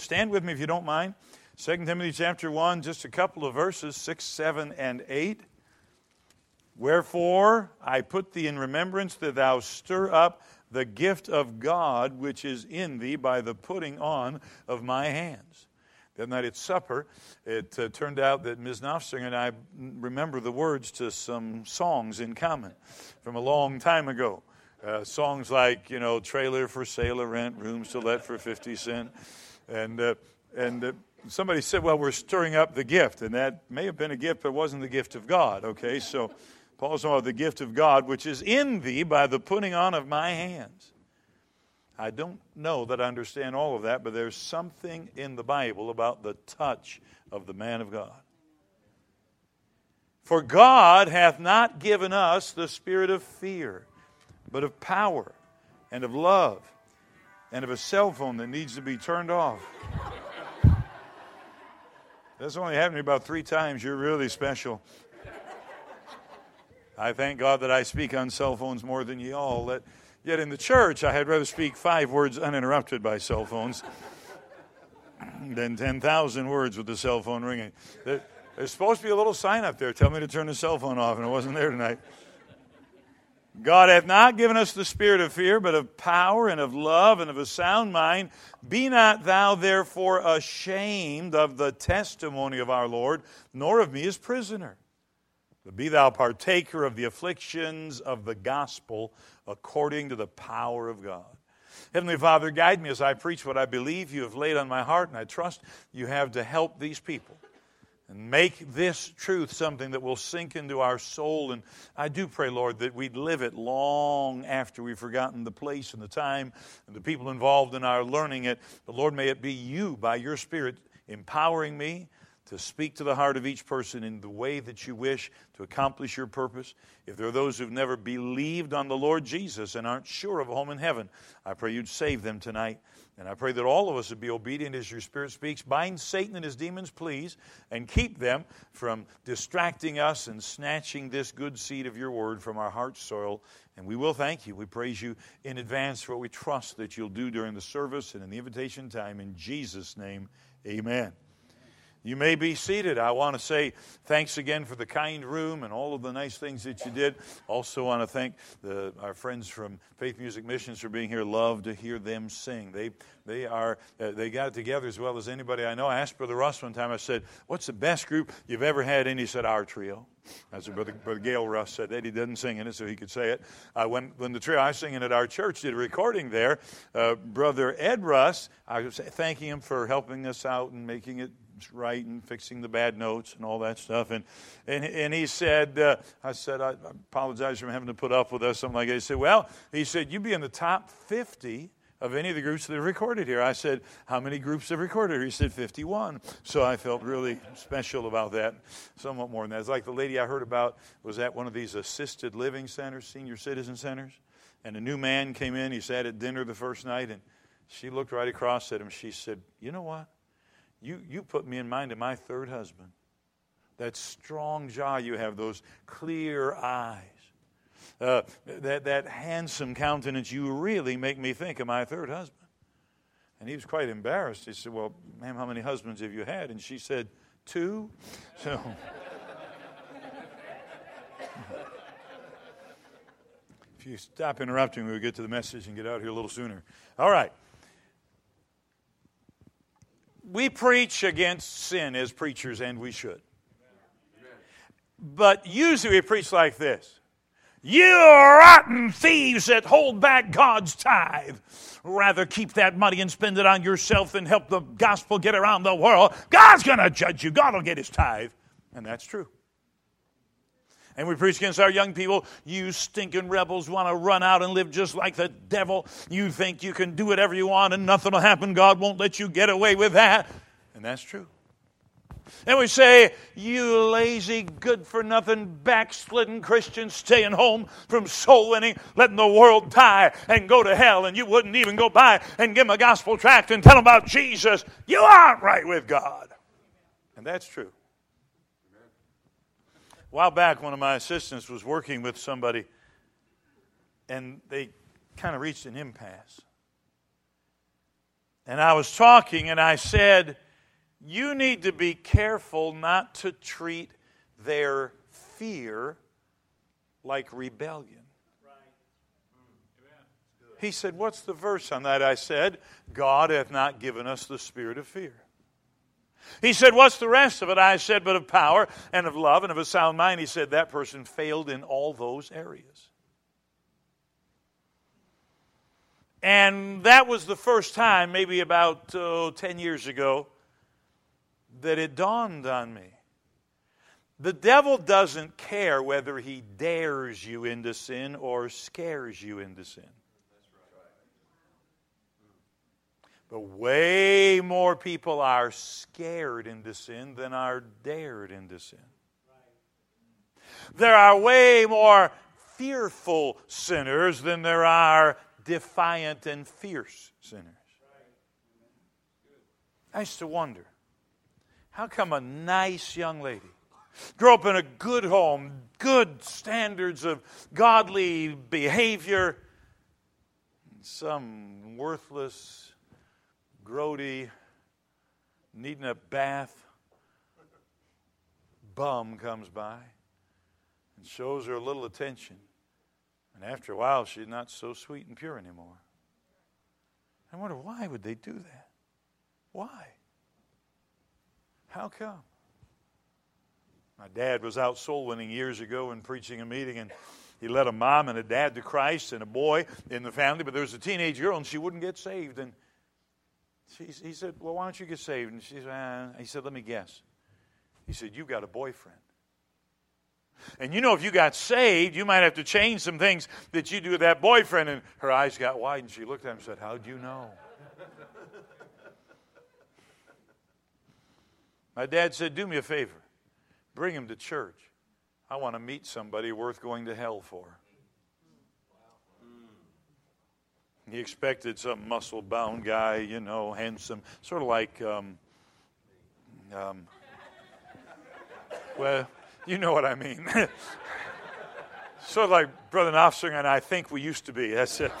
Stand with me if you don't mind. 2 Timothy chapter 1, just a couple of verses, 6, 7, and 8. Wherefore I put thee in remembrance that thou stir up the gift of God which is in thee by the putting on of my hands. That night at supper, it uh, turned out that Ms. Knopfsinger and I remember the words to some songs in common from a long time ago. Uh, songs like, you know, trailer for sale or rent, rooms to let for 50 cents. And, uh, and uh, somebody said, well, we're stirring up the gift. And that may have been a gift, but it wasn't the gift of God, okay? So Paul's talking about the gift of God, which is in thee by the putting on of my hands. I don't know that I understand all of that, but there's something in the Bible about the touch of the man of God. For God hath not given us the spirit of fear, but of power and of love and of a cell phone that needs to be turned off. That's only happened about three times. You're really special. I thank God that I speak on cell phones more than ye all. Yet in the church, I had rather speak five words uninterrupted by cell phones than 10,000 words with the cell phone ringing. There, there's supposed to be a little sign up there. Tell me to turn the cell phone off, and it wasn't there tonight. God hath not given us the spirit of fear, but of power and of love and of a sound mind. Be not thou therefore ashamed of the testimony of our Lord, nor of me as prisoner. But be thou partaker of the afflictions of the gospel according to the power of God. Heavenly Father, guide me as I preach what I believe you have laid on my heart, and I trust you have to help these people and make this truth something that will sink into our soul. And I do pray, Lord, that we'd live it long after we've forgotten the place and the time and the people involved in our learning it. But Lord, may it be you by your Spirit empowering me to speak to the heart of each person in the way that you wish to accomplish your purpose. If there are those who've never believed on the Lord Jesus and aren't sure of a home in heaven, I pray you'd save them tonight. And I pray that all of us would be obedient as your Spirit speaks. Bind Satan and his demons, please, and keep them from distracting us and snatching this good seed of your word from our heart soil. And we will thank you. We praise you in advance for what we trust that you'll do during the service and in the invitation time. In Jesus' name, amen. You may be seated. I want to say thanks again for the kind room and all of the nice things that you did. Also, want to thank the, our friends from Faith Music Missions for being here. Love to hear them sing. They they are uh, they got it together as well as anybody I know. I asked Brother Russ one time. I said, "What's the best group you've ever had?" And he said, "Our trio." That's what Brother, Brother Gail Russ said that. He didn't sing in it, so he could say it. Uh, when, when the trio I was singing at our church did a recording there, uh, Brother Ed Russ, I was thanking him for helping us out and making it and fixing the bad notes and all that stuff. And, and, and he said, uh, I said, I apologize for having to put up with us, something like that. He said, well, he said, you'd be in the top 50 of any of the groups that have recorded here. I said, How many groups have recorded? He said, 51. So I felt really special about that, somewhat more than that. It's like the lady I heard about was at one of these assisted living centers, senior citizen centers. And a new man came in. He sat at dinner the first night, and she looked right across at him. She said, You know what? You, you put me in mind of my third husband. That strong jaw you have, those clear eyes, uh, that, that handsome countenance, you really make me think of my third husband. And he was quite embarrassed. He said, Well, ma'am, how many husbands have you had? And she said, Two. So. if you stop interrupting, we'll get to the message and get out here a little sooner. All right we preach against sin as preachers, and we should. But usually we preach like this You rotten thieves that hold back God's tithe. Rather keep that money and spend it on yourself than help the gospel get around the world. God's going to judge you, God will get his tithe. And that's true. And we preach against our young people. You stinking rebels want to run out and live just like the devil. You think you can do whatever you want and nothing will happen. God won't let you get away with that. And that's true. And we say, you lazy, good for nothing, backslidden Christians staying home from soul winning, letting the world die and go to hell, and you wouldn't even go by and give them a gospel tract and tell them about Jesus. You aren't right with God. And that's true. A while back, one of my assistants was working with somebody, and they kind of reached an impasse. And I was talking and I said, You need to be careful not to treat their fear like rebellion. He said, What's the verse on that? I said, God hath not given us the spirit of fear. He said, What's the rest of it? I said, But of power and of love and of a sound mind. He said, That person failed in all those areas. And that was the first time, maybe about oh, 10 years ago, that it dawned on me. The devil doesn't care whether he dares you into sin or scares you into sin. But way more people are scared into sin than are dared into sin. There are way more fearful sinners than there are defiant and fierce sinners. I used to wonder how come a nice young lady, grew up in a good home, good standards of godly behavior, some worthless grody, needing a bath bum comes by and shows her a little attention. And after a while, she's not so sweet and pure anymore. I wonder why would they do that? Why? How come? My dad was out soul winning years ago and preaching a meeting, and he led a mom and a dad to Christ and a boy in the family, but there was a teenage girl, and she wouldn't get saved. And she, he said, Well, why don't you get saved? And she said, ah. He said, Let me guess. He said, You've got a boyfriend. And you know, if you got saved, you might have to change some things that you do with that boyfriend. And her eyes got wide, and she looked at him and said, How'd you know? My dad said, Do me a favor. Bring him to church. I want to meet somebody worth going to hell for. He expected some muscle bound guy, you know, handsome, sort of like, um, um, well, you know what I mean. sort of like Brother Knopfler and I think we used to be. That's it.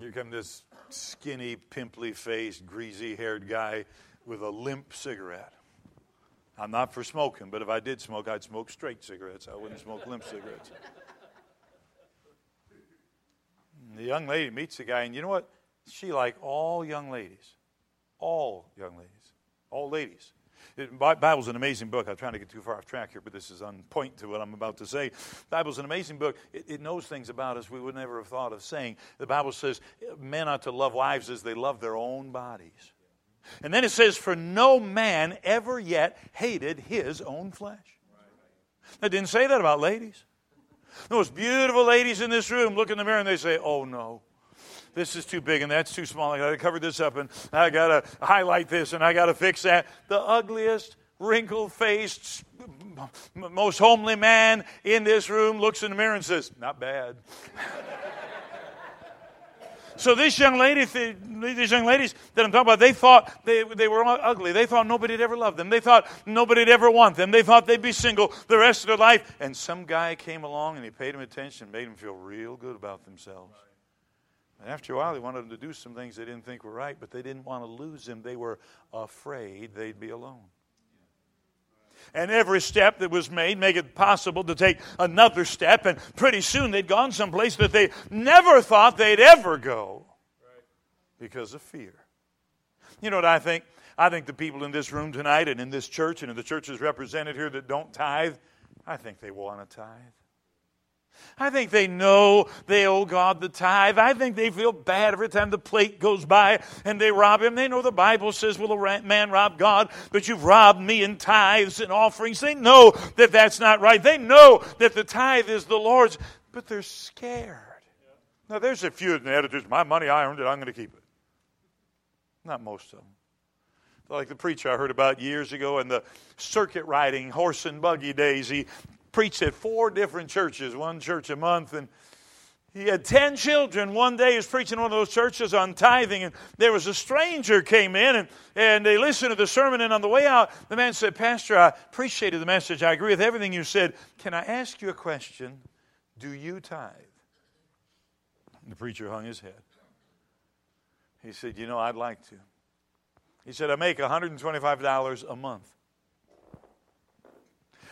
Here come this skinny, pimply faced, greasy haired guy with a limp cigarette. I'm not for smoking, but if I did smoke, I'd smoke straight cigarettes. I wouldn't smoke limp cigarettes. The young lady meets the guy, and you know what? She like all young ladies, all young ladies, all ladies. The Bible's an amazing book. I'm trying to get too far off track here, but this is on point to what I'm about to say. Bible's an amazing book. It, it knows things about us we would never have thought of saying. The Bible says men ought to love wives as they love their own bodies. And then it says, For no man ever yet hated his own flesh. It didn't say that about ladies. The most beautiful ladies in this room look in the mirror and they say, Oh no, this is too big and that's too small. I got to cover this up and I got to highlight this and I got to fix that. The ugliest, wrinkled faced, most homely man in this room looks in the mirror and says, Not bad. So this young lady, these young ladies that I'm talking about, they thought they, they were ugly. They thought nobody'd ever love them. They thought nobody'd ever want them. They thought they'd be single the rest of their life. And some guy came along and he paid them attention, made them feel real good about themselves. And after a while, he wanted them to do some things they didn't think were right, but they didn't want to lose him. They were afraid they'd be alone and every step that was made make it possible to take another step. And pretty soon they'd gone someplace that they never thought they'd ever go because of fear. You know what i think? I think the people in this room tonight and in this church and in the churches represented here that don't tithe i think they want to tithe I think they know they owe God the tithe. I think they feel bad every time the plate goes by and they rob him. They know the Bible says, Will a man rob God? But you've robbed me in tithes and offerings. They know that that's not right. They know that the tithe is the Lord's, but they're scared. Now, there's a few in the editors, my money, I earned it, I'm going to keep it. Not most of them like the preacher I heard about years ago in the circuit riding horse and buggy days. He preached at four different churches, one church a month, and he had 10 children. One day he was preaching in one of those churches on tithing, and there was a stranger came in, and, and they listened to the sermon, and on the way out, the man said, Pastor, I appreciated the message. I agree with everything you said. Can I ask you a question? Do you tithe? The preacher hung his head. He said, You know, I'd like to. He said, I make $125 a month.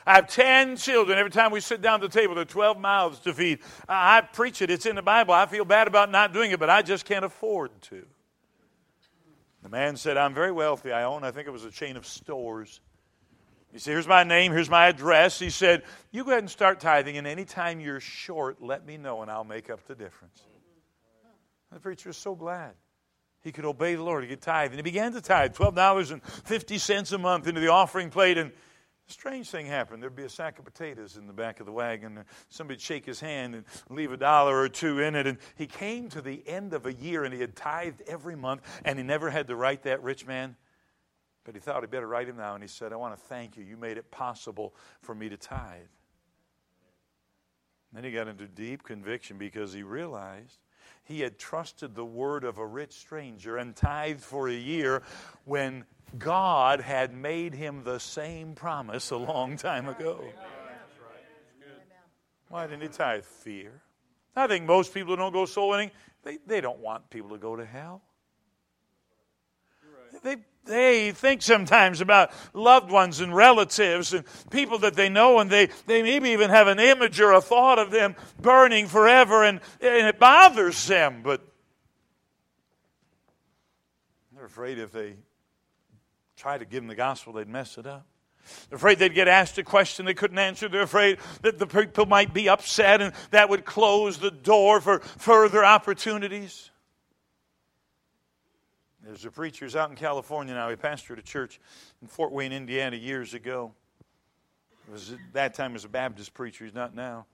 I have 10 children. Every time we sit down at the table, there are 12 mouths to feed. I preach it, it's in the Bible. I feel bad about not doing it, but I just can't afford to. The man said, I'm very wealthy. I own, I think it was a chain of stores. He said, Here's my name, here's my address. He said, You go ahead and start tithing, and anytime you're short, let me know, and I'll make up the difference. The preacher was so glad he could obey the Lord. He could tithe. And he began to tithe $12.50 a month into the offering plate. And strange thing happened. There'd be a sack of potatoes in the back of the wagon. Somebody'd shake his hand and leave a dollar or two in it. And he came to the end of a year and he had tithed every month. And he never had to write that rich man. But he thought he'd better write him now. And he said, I want to thank you. You made it possible for me to tithe. Then he got into deep conviction because he realized he had trusted the word of a rich stranger and tithed for a year when God had made him the same promise a long time ago. Why didn't he tithe? Fear. I think most people who don't go soul winning, they, they don't want people to go to hell. They, they think sometimes about loved ones and relatives and people that they know, and they, they maybe even have an image or a thought of them burning forever, and, and it bothers them. But they're afraid if they try to give them the gospel, they'd mess it up. They're afraid they'd get asked a question they couldn't answer. They're afraid that the people might be upset and that would close the door for further opportunities. There's a preacher who's out in California now. He pastored a church in Fort Wayne, Indiana years ago. It was at that time as a Baptist preacher. He's not now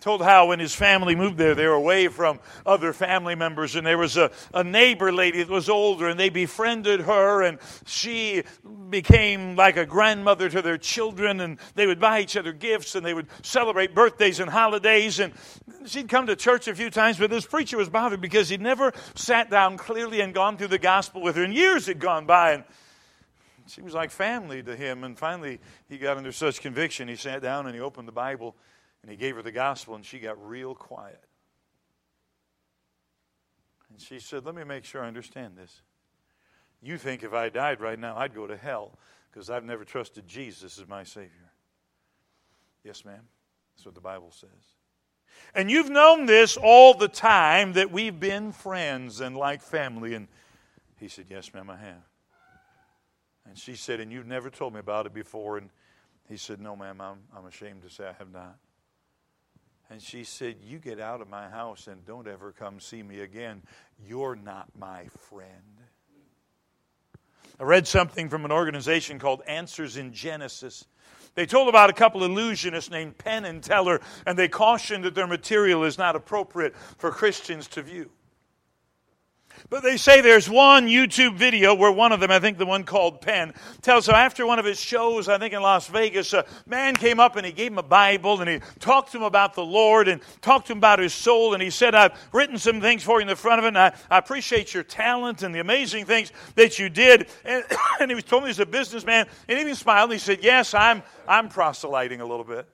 told how when his family moved there, they were away from other family members, and there was a, a neighbor lady that was older, and they befriended her, and she became like a grandmother to their children, and they would buy each other gifts, and they would celebrate birthdays and holidays, and she'd come to church a few times, but this preacher was bothered because he'd never sat down clearly and gone through the gospel with her, and years had gone by, and she was like family to him, and finally he got under such conviction, he sat down and he opened the Bible, and he gave her the gospel, and she got real quiet. And she said, Let me make sure I understand this. You think if I died right now, I'd go to hell because I've never trusted Jesus as my Savior. Yes, ma'am. That's what the Bible says. And you've known this all the time that we've been friends and like family. And he said, Yes, ma'am, I have. And she said, And you've never told me about it before. And he said, No, ma'am, I'm, I'm ashamed to say I have not. And she said, You get out of my house and don't ever come see me again. You're not my friend. I read something from an organization called Answers in Genesis. They told about a couple illusionists named Penn and Teller, and they cautioned that their material is not appropriate for Christians to view. But they say there's one YouTube video where one of them, I think the one called Penn, tells how after one of his shows, I think in Las Vegas, a man came up and he gave him a Bible and he talked to him about the Lord and talked to him about his soul. And he said, I've written some things for you in the front of it, and I, I appreciate your talent and the amazing things that you did. And, and he told me he's a businessman, and he even smiled and he said, Yes, I'm, I'm proselyting a little bit.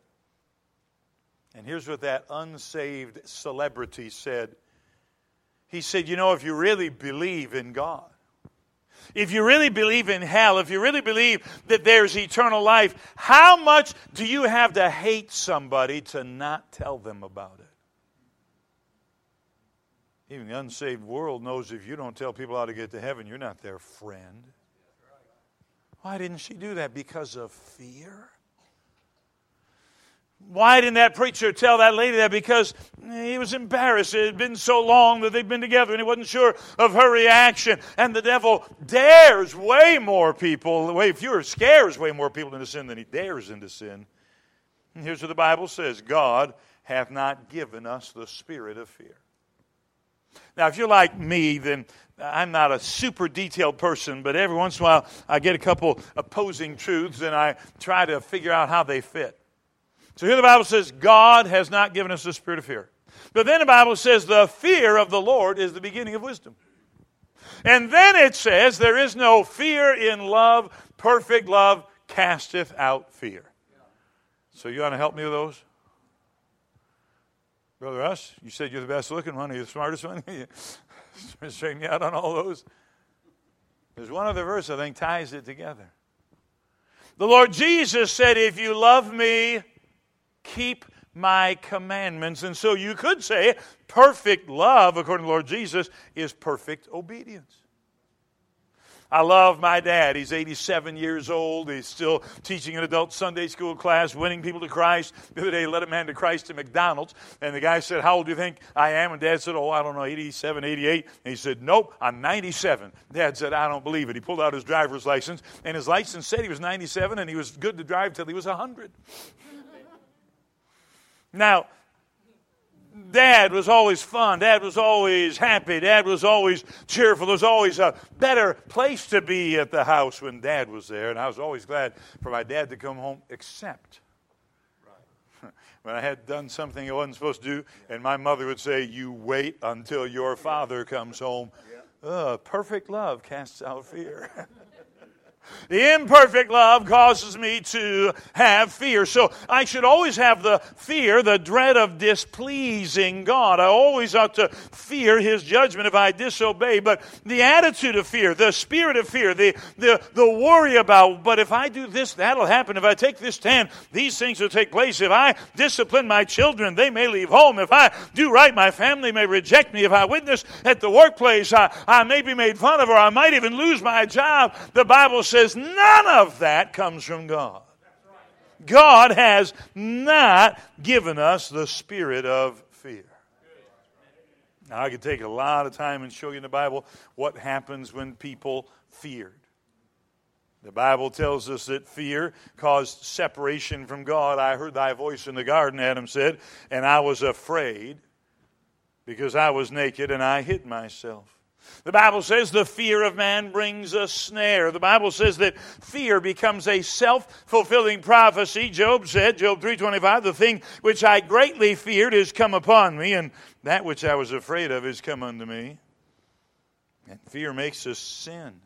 And here's what that unsaved celebrity said he said, You know, if you really believe in God, if you really believe in hell, if you really believe that there's eternal life, how much do you have to hate somebody to not tell them about it? Even the unsaved world knows if you don't tell people how to get to heaven, you're not their friend. Why didn't she do that? Because of fear? Why didn't that preacher tell that lady that? Because he was embarrassed. It had been so long that they'd been together and he wasn't sure of her reaction. And the devil dares way more people, way fewer, scares way more people into sin than he dares into sin. And here's what the Bible says God hath not given us the spirit of fear. Now, if you're like me, then I'm not a super detailed person, but every once in a while I get a couple opposing truths and I try to figure out how they fit. So here the Bible says, God has not given us the spirit of fear. But then the Bible says, the fear of the Lord is the beginning of wisdom. And then it says, there is no fear in love. Perfect love casteth out fear. So you want to help me with those? Brother Russ, you said you're the best looking one, you're the smartest one. Straighten me out on all those. There's one other verse I think ties it together. The Lord Jesus said, If you love me, keep my commandments. And so you could say perfect love, according to Lord Jesus, is perfect obedience. I love my dad. He's 87 years old. He's still teaching an adult Sunday school class, winning people to Christ. The other day, he led a man to Christ at McDonald's. And the guy said, How old do you think I am? And dad said, Oh, I don't know, 87, 88. And he said, Nope, I'm 97. Dad said, I don't believe it. He pulled out his driver's license, and his license said he was 97, and he was good to drive till he was 100. Now, Dad was always fun. Dad was always happy. Dad was always cheerful. There was always a better place to be at the house when Dad was there. And I was always glad for my dad to come home, except when I had done something I wasn't supposed to do, and my mother would say, You wait until your father comes home. Uh, perfect love casts out fear. The imperfect love causes me to have fear. So I should always have the fear, the dread of displeasing God. I always ought to fear His judgment if I disobey. But the attitude of fear, the spirit of fear, the, the, the worry about, but if I do this, that'll happen. If I take this stand, these things will take place. If I discipline my children, they may leave home. If I do right, my family may reject me. If I witness at the workplace, I, I may be made fun of, or I might even lose my job. The Bible says, says none of that comes from God. God has not given us the spirit of fear. Now, I could take a lot of time and show you in the Bible what happens when people feared. The Bible tells us that fear caused separation from God. I heard thy voice in the garden, Adam said, and I was afraid because I was naked and I hid myself. The Bible says the fear of man brings a snare. The Bible says that fear becomes a self-fulfilling prophecy. Job said, Job 3:25, the thing which I greatly feared is come upon me, and that which I was afraid of is come unto me. And fear makes us sin.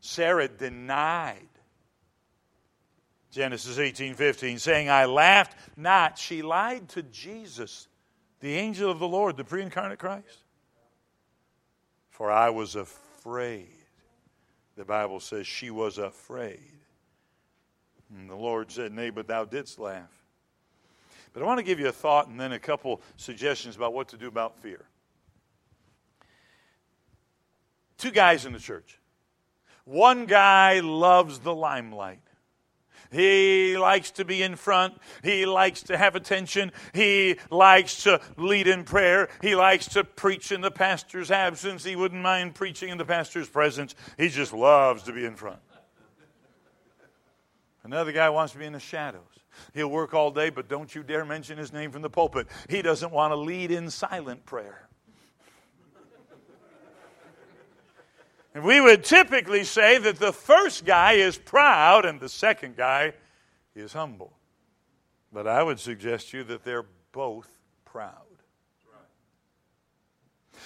Sarah denied Genesis 18:15, saying, I laughed not. She lied to Jesus, the angel of the Lord, the pre-incarnate Christ. For I was afraid. The Bible says she was afraid. And the Lord said, Nay, but thou didst laugh. But I want to give you a thought and then a couple suggestions about what to do about fear. Two guys in the church. One guy loves the limelight. He likes to be in front. He likes to have attention. He likes to lead in prayer. He likes to preach in the pastor's absence. He wouldn't mind preaching in the pastor's presence. He just loves to be in front. Another guy wants to be in the shadows. He'll work all day, but don't you dare mention his name from the pulpit. He doesn't want to lead in silent prayer. And we would typically say that the first guy is proud and the second guy is humble. But I would suggest to you that they're both proud.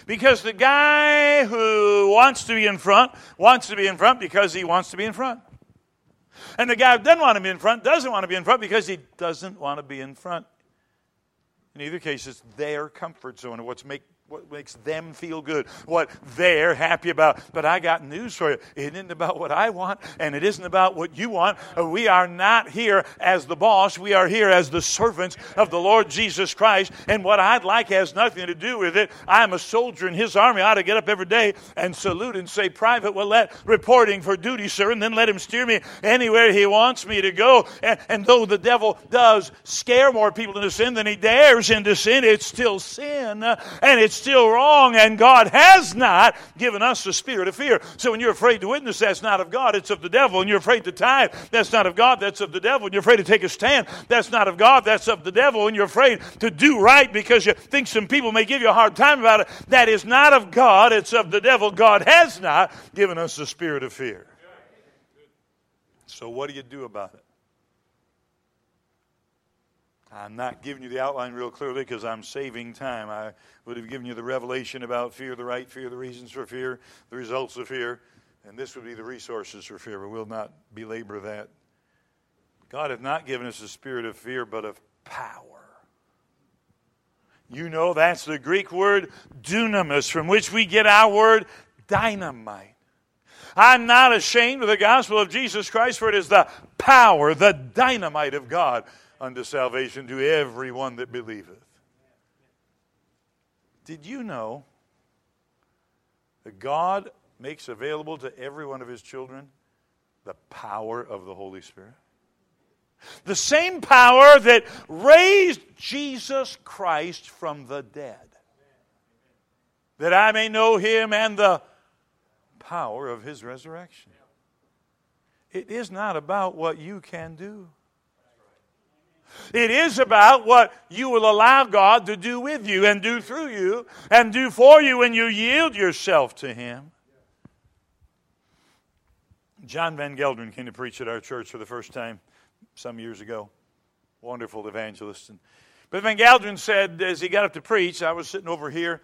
Because the guy who wants to be in front wants to be in front because he wants to be in front. And the guy who doesn't want to be in front doesn't want to be in front because he doesn't want to be in front. In either case, it's their comfort zone, and what's make, what makes them feel good, what they're happy about. But I got news for you. It isn't about what I want, and it isn't about what you want. Uh, we are not here as the boss. We are here as the servants of the Lord Jesus Christ. And what I'd like has nothing to do with it. I'm a soldier in his army. I ought to get up every day and salute and say, Private well let reporting for duty, sir, and then let him steer me anywhere he wants me to go. And, and though the devil does scare more people into sin than he dares into sin, it's still sin. And it's still wrong, and God has not given us the spirit of fear. So when you're afraid to witness, that's not of God, it's of the devil. And you're afraid to tithe, that's not of God, that's of the devil. And you're afraid to take a stand, that's not of God, that's of the devil. And you're afraid to do right because you think some people may give you a hard time about it, that is not of God, it's of the devil. God has not given us the spirit of fear. So what do you do about it? I'm not giving you the outline real clearly because I'm saving time. I would have given you the revelation about fear, the right fear, the reasons for fear, the results of fear, and this would be the resources for fear, but we'll not belabor that. God hath not given us a spirit of fear, but of power. You know that's the Greek word dunamis, from which we get our word dynamite. I'm not ashamed of the gospel of Jesus Christ, for it is the power, the dynamite of God unto salvation to everyone that believeth. Did you know that God makes available to every one of his children the power of the Holy Spirit? The same power that raised Jesus Christ from the dead. That I may know him and the power of his resurrection. It is not about what you can do. It is about what you will allow God to do with you and do through you and do for you when you yield yourself to Him. John Van Gelderen came to preach at our church for the first time some years ago. Wonderful evangelist. But Van Gelderen said, as he got up to preach, I was sitting over here,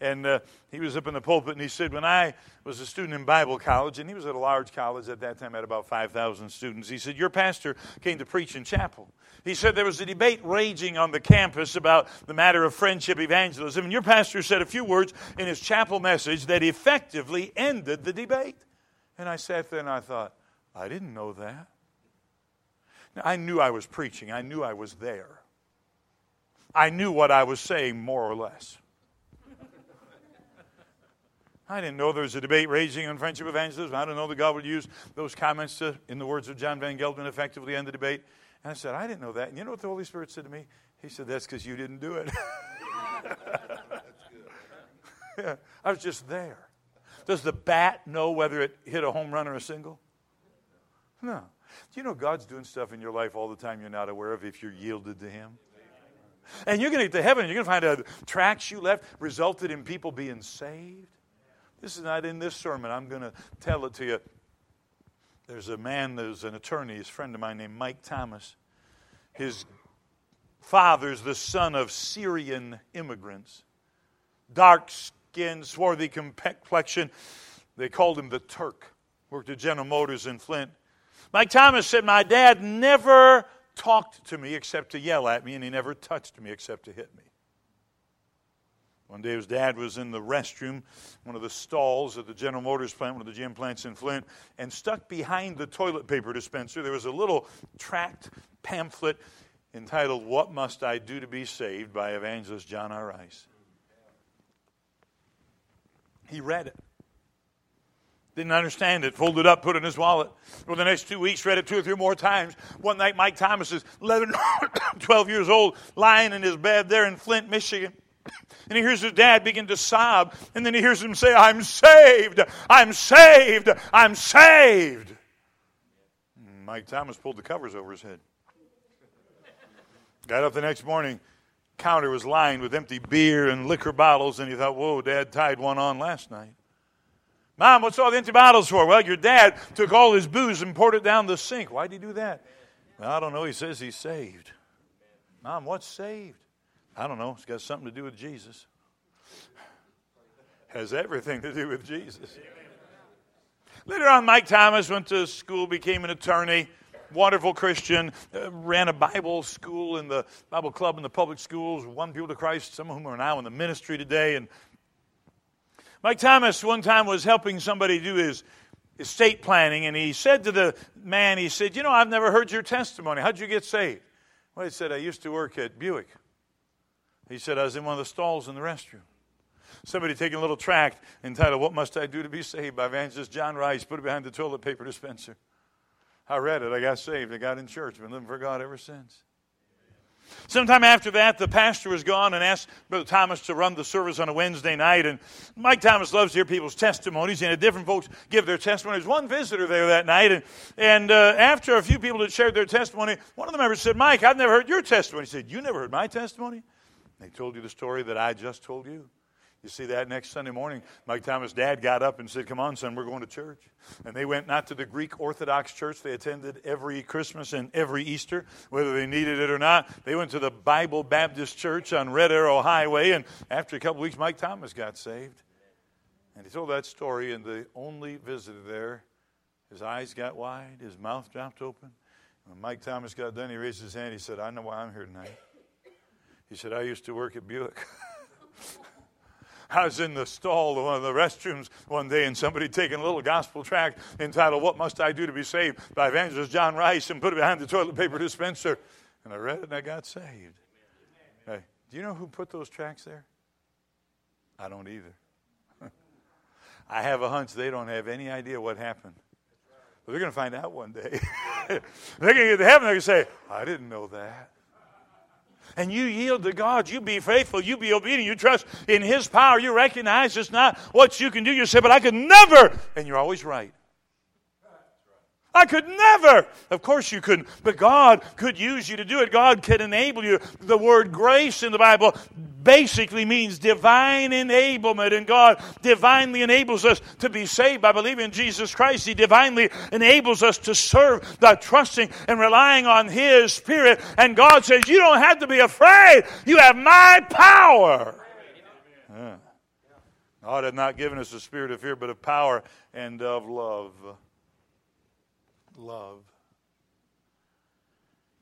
and uh, he was up in the pulpit, and he said, When I was a student in Bible college, and he was at a large college at that time, had about 5,000 students, he said, Your pastor came to preach in chapel. He said there was a debate raging on the campus about the matter of friendship evangelism, and your pastor said a few words in his chapel message that effectively ended the debate. And I sat there and I thought, I didn't know that. Now, I knew I was preaching, I knew I was there. I knew what I was saying, more or less. I didn't know there was a debate raging on friendship evangelism. I didn't know that God would use those comments to, in the words of John Van Gelderen, effectively end the debate. And I said, I didn't know that. And you know what the Holy Spirit said to me? He said, That's because you didn't do it. I was just there. Does the bat know whether it hit a home run or a single? No. Do you know God's doing stuff in your life all the time you're not aware of if you're yielded to Him? And you're going to get to heaven and you're going to find out tracks you left resulted in people being saved. This is not in this sermon. I'm going to tell it to you. There's a man there's an attorney, his friend of mine named Mike Thomas. His father's the son of Syrian immigrants. Dark skin, swarthy complexion. They called him the Turk. Worked at General Motors in Flint. Mike Thomas said, My dad never talked to me except to yell at me, and he never touched me except to hit me. One day his dad was in the restroom, one of the stalls at the General Motors plant, one of the GM plants in Flint, and stuck behind the toilet paper dispenser, there was a little tract pamphlet entitled, What Must I Do to Be Saved by evangelist John R. Rice. He read it. Didn't understand it. Folded up, put it in his wallet. For the next two weeks, read it two or three more times. One night, Mike Thomas is 11, 12 years old, lying in his bed there in Flint, Michigan. And he hears his dad begin to sob. And then he hears him say, I'm saved. I'm saved. I'm saved. Mike Thomas pulled the covers over his head. Got up the next morning. Counter was lined with empty beer and liquor bottles. And he thought, whoa, dad tied one on last night. Mom, what's all the empty bottles for? Well, your dad took all his booze and poured it down the sink. Why'd he do that? I don't know. He says he's saved. Mom, what's saved? I don't know. It's got something to do with Jesus. Has everything to do with Jesus. Later on, Mike Thomas went to school, became an attorney, wonderful Christian, uh, ran a Bible school in the Bible club in the public schools, won people to Christ, some of whom are now in the ministry today. And Mike Thomas one time was helping somebody do his estate planning, and he said to the man, he said, You know, I've never heard your testimony. How'd you get saved? Well, he said, I used to work at Buick. He said, I was in one of the stalls in the restroom. Somebody taking a little tract entitled, What Must I Do to Be Saved by evangelist John Rice, put it behind the toilet paper dispenser. I read it. I got saved. I got in church. Been living for God ever since. Sometime after that, the pastor was gone and asked Brother Thomas to run the service on a Wednesday night. And Mike Thomas loves to hear people's testimonies, and different folks give their testimonies. One visitor there that night, and, and uh, after a few people had shared their testimony, one of the members said, Mike, I've never heard your testimony. He said, You never heard my testimony? They told you the story that I just told you. You see that next Sunday morning, Mike Thomas' dad got up and said, Come on, son, we're going to church. And they went not to the Greek Orthodox church they attended every Christmas and every Easter, whether they needed it or not. They went to the Bible Baptist Church on Red Arrow Highway. And after a couple weeks, Mike Thomas got saved. And he told that story, and the only visitor there, his eyes got wide, his mouth dropped open. When Mike Thomas got done, he raised his hand. He said, I know why I'm here tonight. He said, I used to work at Buick. I was in the stall of one of the restrooms one day, and somebody taking a little gospel tract entitled, What Must I Do to Be Saved? by evangelist John Rice, and put it behind the toilet paper dispenser. And I read it, and I got saved. Hey, do you know who put those tracts there? I don't either. I have a hunch they don't have any idea what happened. But they're going to find out one day. they're going to get to heaven, they're going to say, I didn't know that and you yield to God, you be faithful, you be obedient, you trust in His power, you recognize it's not what you can do. You say, but I could never, and you're always right. I could never. Of course you couldn't. But God could use you to do it. God can enable you. The word grace in the Bible basically means divine enablement. And God divinely enables us to be saved by believing in Jesus Christ. He divinely enables us to serve by trusting and relying on His Spirit. And God says, You don't have to be afraid. You have my power. Yeah. God had not given us a spirit of fear, but of power and of love love.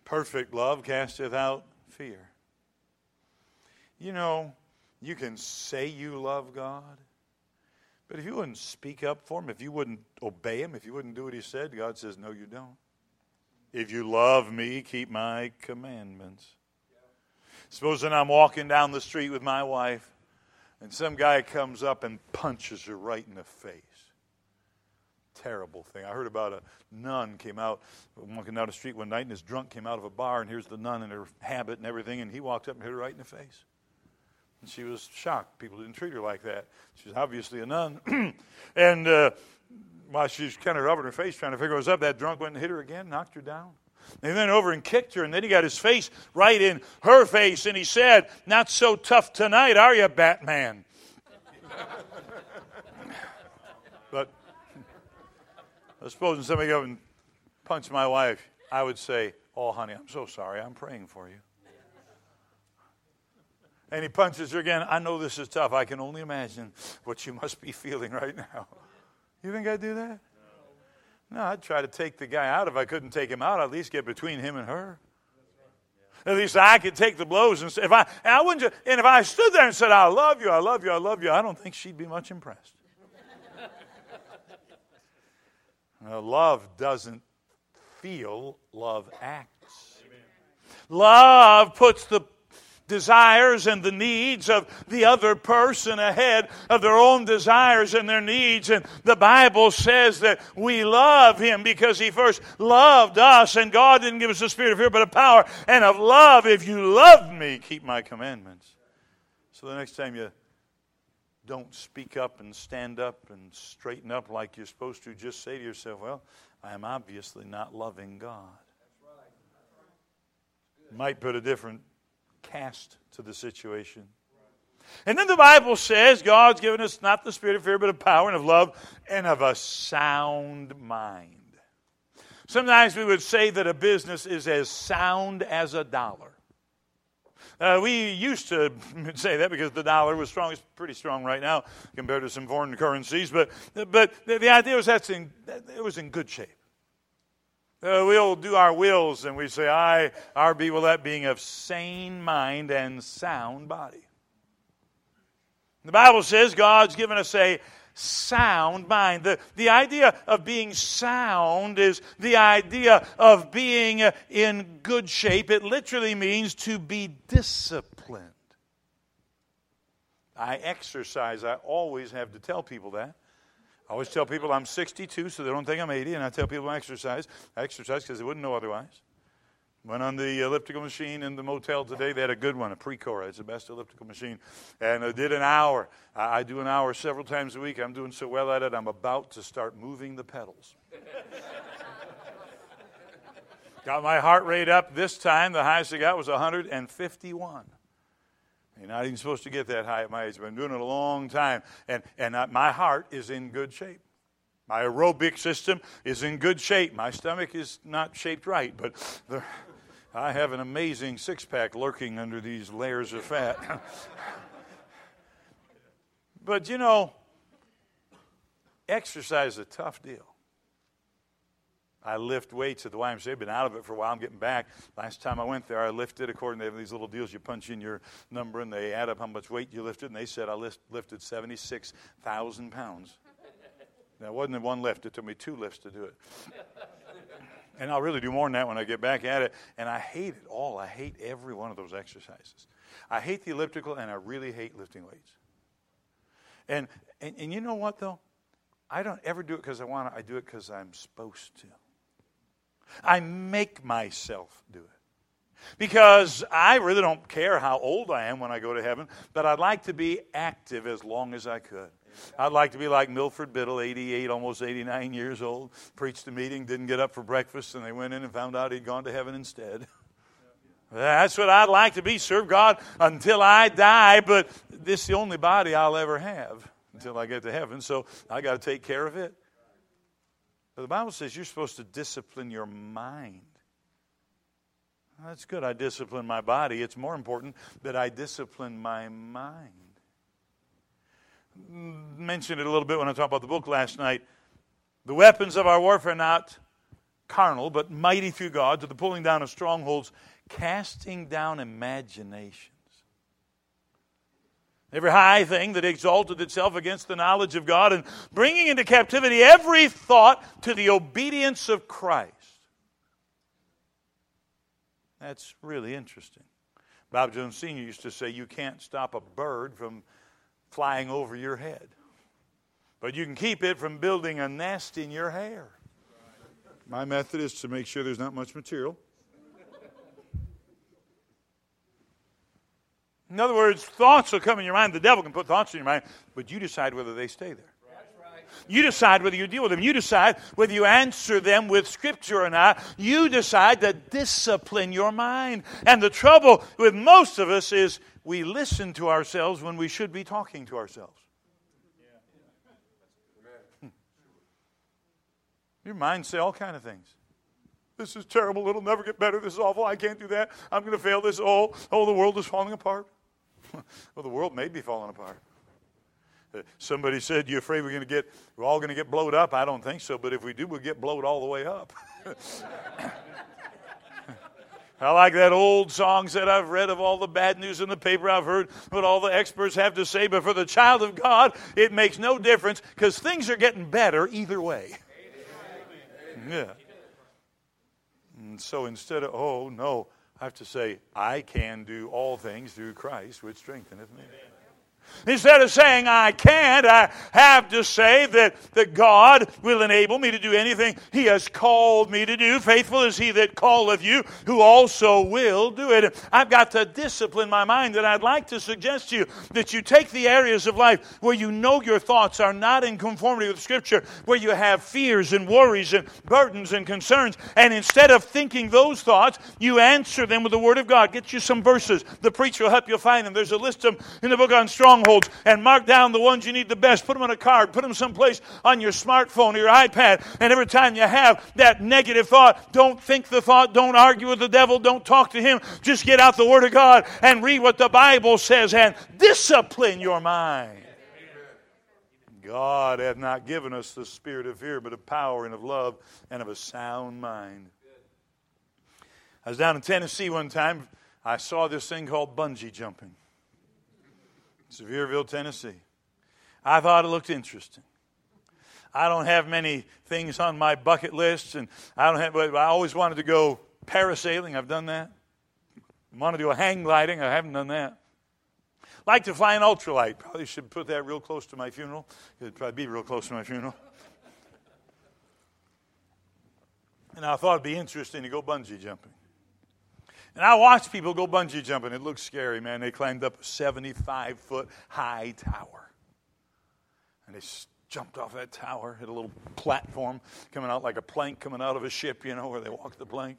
Perfect love casteth out fear. You know, you can say you love God, but if you wouldn't speak up for Him, if you wouldn't obey Him, if you wouldn't do what He said, God says, No, you don't. If you love me, keep my commandments. Supposing I'm walking down the street with my wife, and some guy comes up and punches her right in the face terrible thing. I heard about a nun came out walking down the street one night, and this drunk came out of a bar, and here's the nun in her habit and everything, and he walked up and hit her right in the face. And she was shocked. People didn't treat her like that. She's obviously a nun. and uh, while she's kind of rubbing her face, trying to figure what was up, that drunk went and hit her again, knocked her down. And then over and kicked her, and then he got his face right in her face, and he said, Not so tough tonight, are you, Batman? but I supposing somebody go and punch my wife, I would say, Oh, honey, I'm so sorry. I'm praying for you. And he punches her again. I know this is tough. I can only imagine what you must be feeling right now. You think I'd do that? No, I'd try to take the guy out. If I couldn't take him out, I'd at least get between him and her. At least I could take the blows. And if I, and I wouldn't, just, and if I stood there and said, "I love you, I love you, I love you," I don't think she'd be much impressed. Uh, love doesn't feel, love acts. Amen. Love puts the desires and the needs of the other person ahead of their own desires and their needs. And the Bible says that we love Him because He first loved us, and God didn't give us a spirit of fear, but of power and of love. If you love me, keep my commandments. So the next time you don't speak up and stand up and straighten up like you're supposed to, just say to yourself, well, I am obviously not loving God. Might put a different cast to the situation. And then the Bible says God's given us not the spirit of fear, but of power and of love and of a sound mind. Sometimes we would say that a business is as sound as a dollar. Uh, we used to say that because the dollar was strong. It's pretty strong right now compared to some foreign currencies. But, but the, the idea was that's in, it was in good shape. Uh, we'll do our wills and we say, I, our be will that being of sane mind and sound body. The Bible says God's given us a sound mind. The, the idea of being sound is the idea of being in good shape. It literally means to be disciplined. I exercise. I always have to tell people that. I always tell people I'm 62 so they don't think I'm 80, and I tell people I exercise. I exercise because they wouldn't know otherwise. Went on the elliptical machine in the motel today. They had a good one, a Precora. It's the best elliptical machine. And I did an hour. I do an hour several times a week. I'm doing so well at it, I'm about to start moving the pedals. got my heart rate up this time. The highest I got was 151. You're not even supposed to get that high at my age. I've been doing it a long time. And, and my heart is in good shape. My aerobic system is in good shape. My stomach is not shaped right, but the, I have an amazing six pack lurking under these layers of fat. but you know, exercise is a tough deal. I lift weights at the YMCA. I've been out of it for a while. I'm getting back. Last time I went there, I lifted according to these little deals. You punch in your number and they add up how much weight you lifted. And they said I lift, lifted 76,000 pounds. Now, it wasn't one lift. It took me two lifts to do it. And I'll really do more than that when I get back at it. And I hate it all. I hate every one of those exercises. I hate the elliptical and I really hate lifting weights. And, and, and you know what, though? I don't ever do it because I want to. I do it because I'm supposed to. I make myself do it. Because I really don't care how old I am when I go to heaven, but I'd like to be active as long as I could. I'd like to be like Milford Biddle, 88, almost 89 years old, preached a meeting, didn't get up for breakfast, and they went in and found out he'd gone to heaven instead. That's what I'd like to be, serve God until I die, but this is the only body I'll ever have until I get to heaven, so I got to take care of it. But the Bible says you're supposed to discipline your mind. That's good. I discipline my body. It's more important that I discipline my mind. Mentioned it a little bit when I talked about the book last night. The weapons of our warfare are not carnal, but mighty through God to the pulling down of strongholds, casting down imaginations. Every high thing that exalted itself against the knowledge of God, and bringing into captivity every thought to the obedience of Christ. That's really interesting. Bob Jones Sr. used to say, You can't stop a bird from flying over your head, but you can keep it from building a nest in your hair. My method is to make sure there's not much material. In other words, thoughts will come in your mind. The devil can put thoughts in your mind, but you decide whether they stay there. You decide whether you deal with them. You decide whether you answer them with Scripture or not. You decide to discipline your mind. And the trouble with most of us is we listen to ourselves when we should be talking to ourselves. Hmm. Your mind say all kind of things. This is terrible. It'll never get better. This is awful. I can't do that. I'm going to fail this. Oh, oh, the world is falling apart. well, the world may be falling apart. Uh, somebody said, "You afraid we're going to get? We're all going to get blowed up?" I don't think so. But if we do, we'll get blowed all the way up. I like that old songs that I've read of all the bad news in the paper. I've heard what all the experts have to say. But for the child of God, it makes no difference because things are getting better either way. Yeah. And so instead of, oh, no, I have to say, I can do all things through Christ, which strengtheneth me. Instead of saying, I can't, I have to say that, that God will enable me to do anything He has called me to do. Faithful is He that calleth you, who also will do it. I've got to discipline my mind, and I'd like to suggest to you that you take the areas of life where you know your thoughts are not in conformity with Scripture, where you have fears and worries and burdens and concerns, and instead of thinking those thoughts, you answer them with the Word of God. Get you some verses. The preacher will help you find them. There's a list of them in the book on Strong strongholds and mark down the ones you need the best. Put them on a card, put them someplace on your smartphone or your iPad. And every time you have that negative thought, don't think the thought, don't argue with the devil, don't talk to him. Just get out the Word of God and read what the Bible says and discipline your mind. God hath not given us the spirit of fear, but of power and of love and of a sound mind. I was down in Tennessee one time. I saw this thing called bungee jumping. Sevierville, Tennessee. I thought it looked interesting. I don't have many things on my bucket list, and I don't have. But I always wanted to go parasailing. I've done that. I want to do a hang gliding. I haven't done that. Like to fly an ultralight. Probably should put that real close to my funeral. It'd probably be real close to my funeral. And I thought it'd be interesting to go bungee jumping. And I watched people go bungee jumping. It looked scary, man. They climbed up a 75 foot high tower. And they jumped off that tower, hit a little platform coming out like a plank coming out of a ship, you know, where they walk the plank.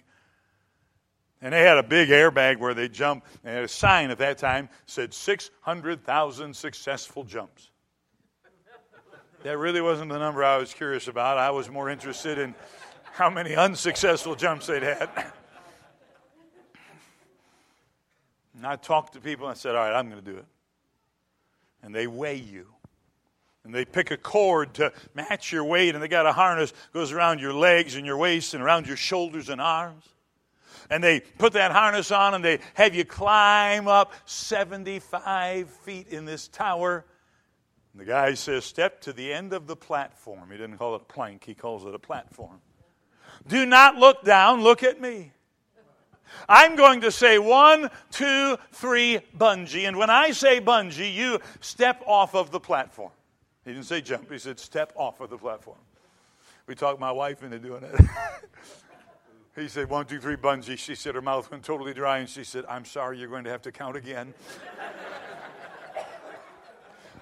And they had a big airbag where they jumped. And a sign at that time said 600,000 successful jumps. That really wasn't the number I was curious about. I was more interested in how many unsuccessful jumps they'd had. And I talked to people and I said, All right, I'm going to do it. And they weigh you. And they pick a cord to match your weight, and they got a harness goes around your legs and your waist and around your shoulders and arms. And they put that harness on and they have you climb up 75 feet in this tower. And the guy says, Step to the end of the platform. He didn't call it a plank, he calls it a platform. Do not look down, look at me. I'm going to say one, two, three, bungee. And when I say bungee, you step off of the platform. He didn't say jump, he said step off of the platform. We talked my wife into doing it. he said one, two, three, bungee. She said her mouth went totally dry, and she said, I'm sorry, you're going to have to count again.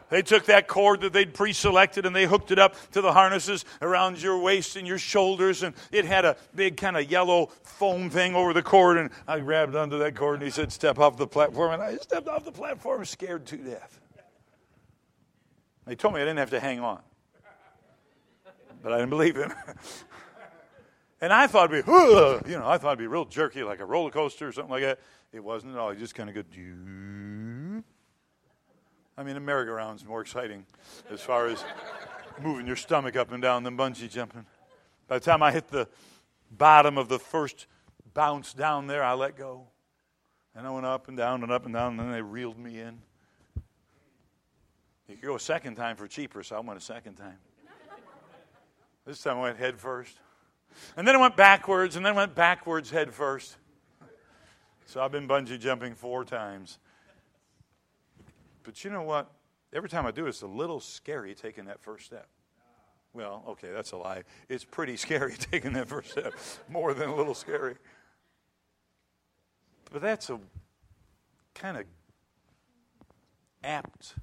They took that cord that they'd pre selected and they hooked it up to the harnesses around your waist and your shoulders. And it had a big kind of yellow foam thing over the cord. And I grabbed onto that cord and he said, Step off the platform. And I stepped off the platform, scared to death. They told me I didn't have to hang on. But I didn't believe him. and I thought it'd be, you know, I thought it'd be real jerky, like a roller coaster or something like that. It wasn't at all. You just kind of go, I mean, a merry-go-round's more exciting as far as moving your stomach up and down than bungee jumping. By the time I hit the bottom of the first bounce down there, I let go. And I went up and down and up and down, and then they reeled me in. You could go a second time for cheaper, so I went a second time. This time I went head first. And then I went backwards, and then I went backwards head first. So I've been bungee jumping four times. But you know what? Every time I do it's a little scary taking that first step. Well, okay, that's a lie. It's pretty scary taking that first step, more than a little scary. But that's a kind of apt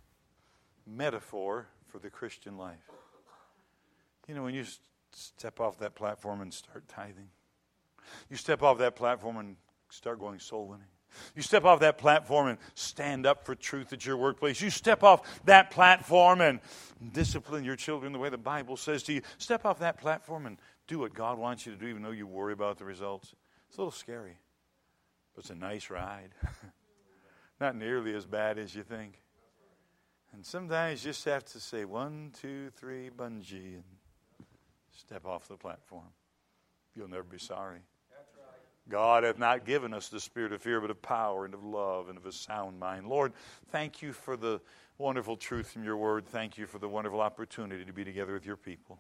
metaphor for the Christian life. You know, when you step off that platform and start tithing, you step off that platform and start going soul winning. You step off that platform and stand up for truth at your workplace. You step off that platform and discipline your children the way the Bible says to you. Step off that platform and do what God wants you to do, even though you worry about the results. It's a little scary, but it's a nice ride. Not nearly as bad as you think. And sometimes you just have to say one, two, three, bungee, and step off the platform. You'll never be sorry. God hath not given us the spirit of fear, but of power and of love and of a sound mind. Lord, thank you for the wonderful truth from your word. Thank you for the wonderful opportunity to be together with your people.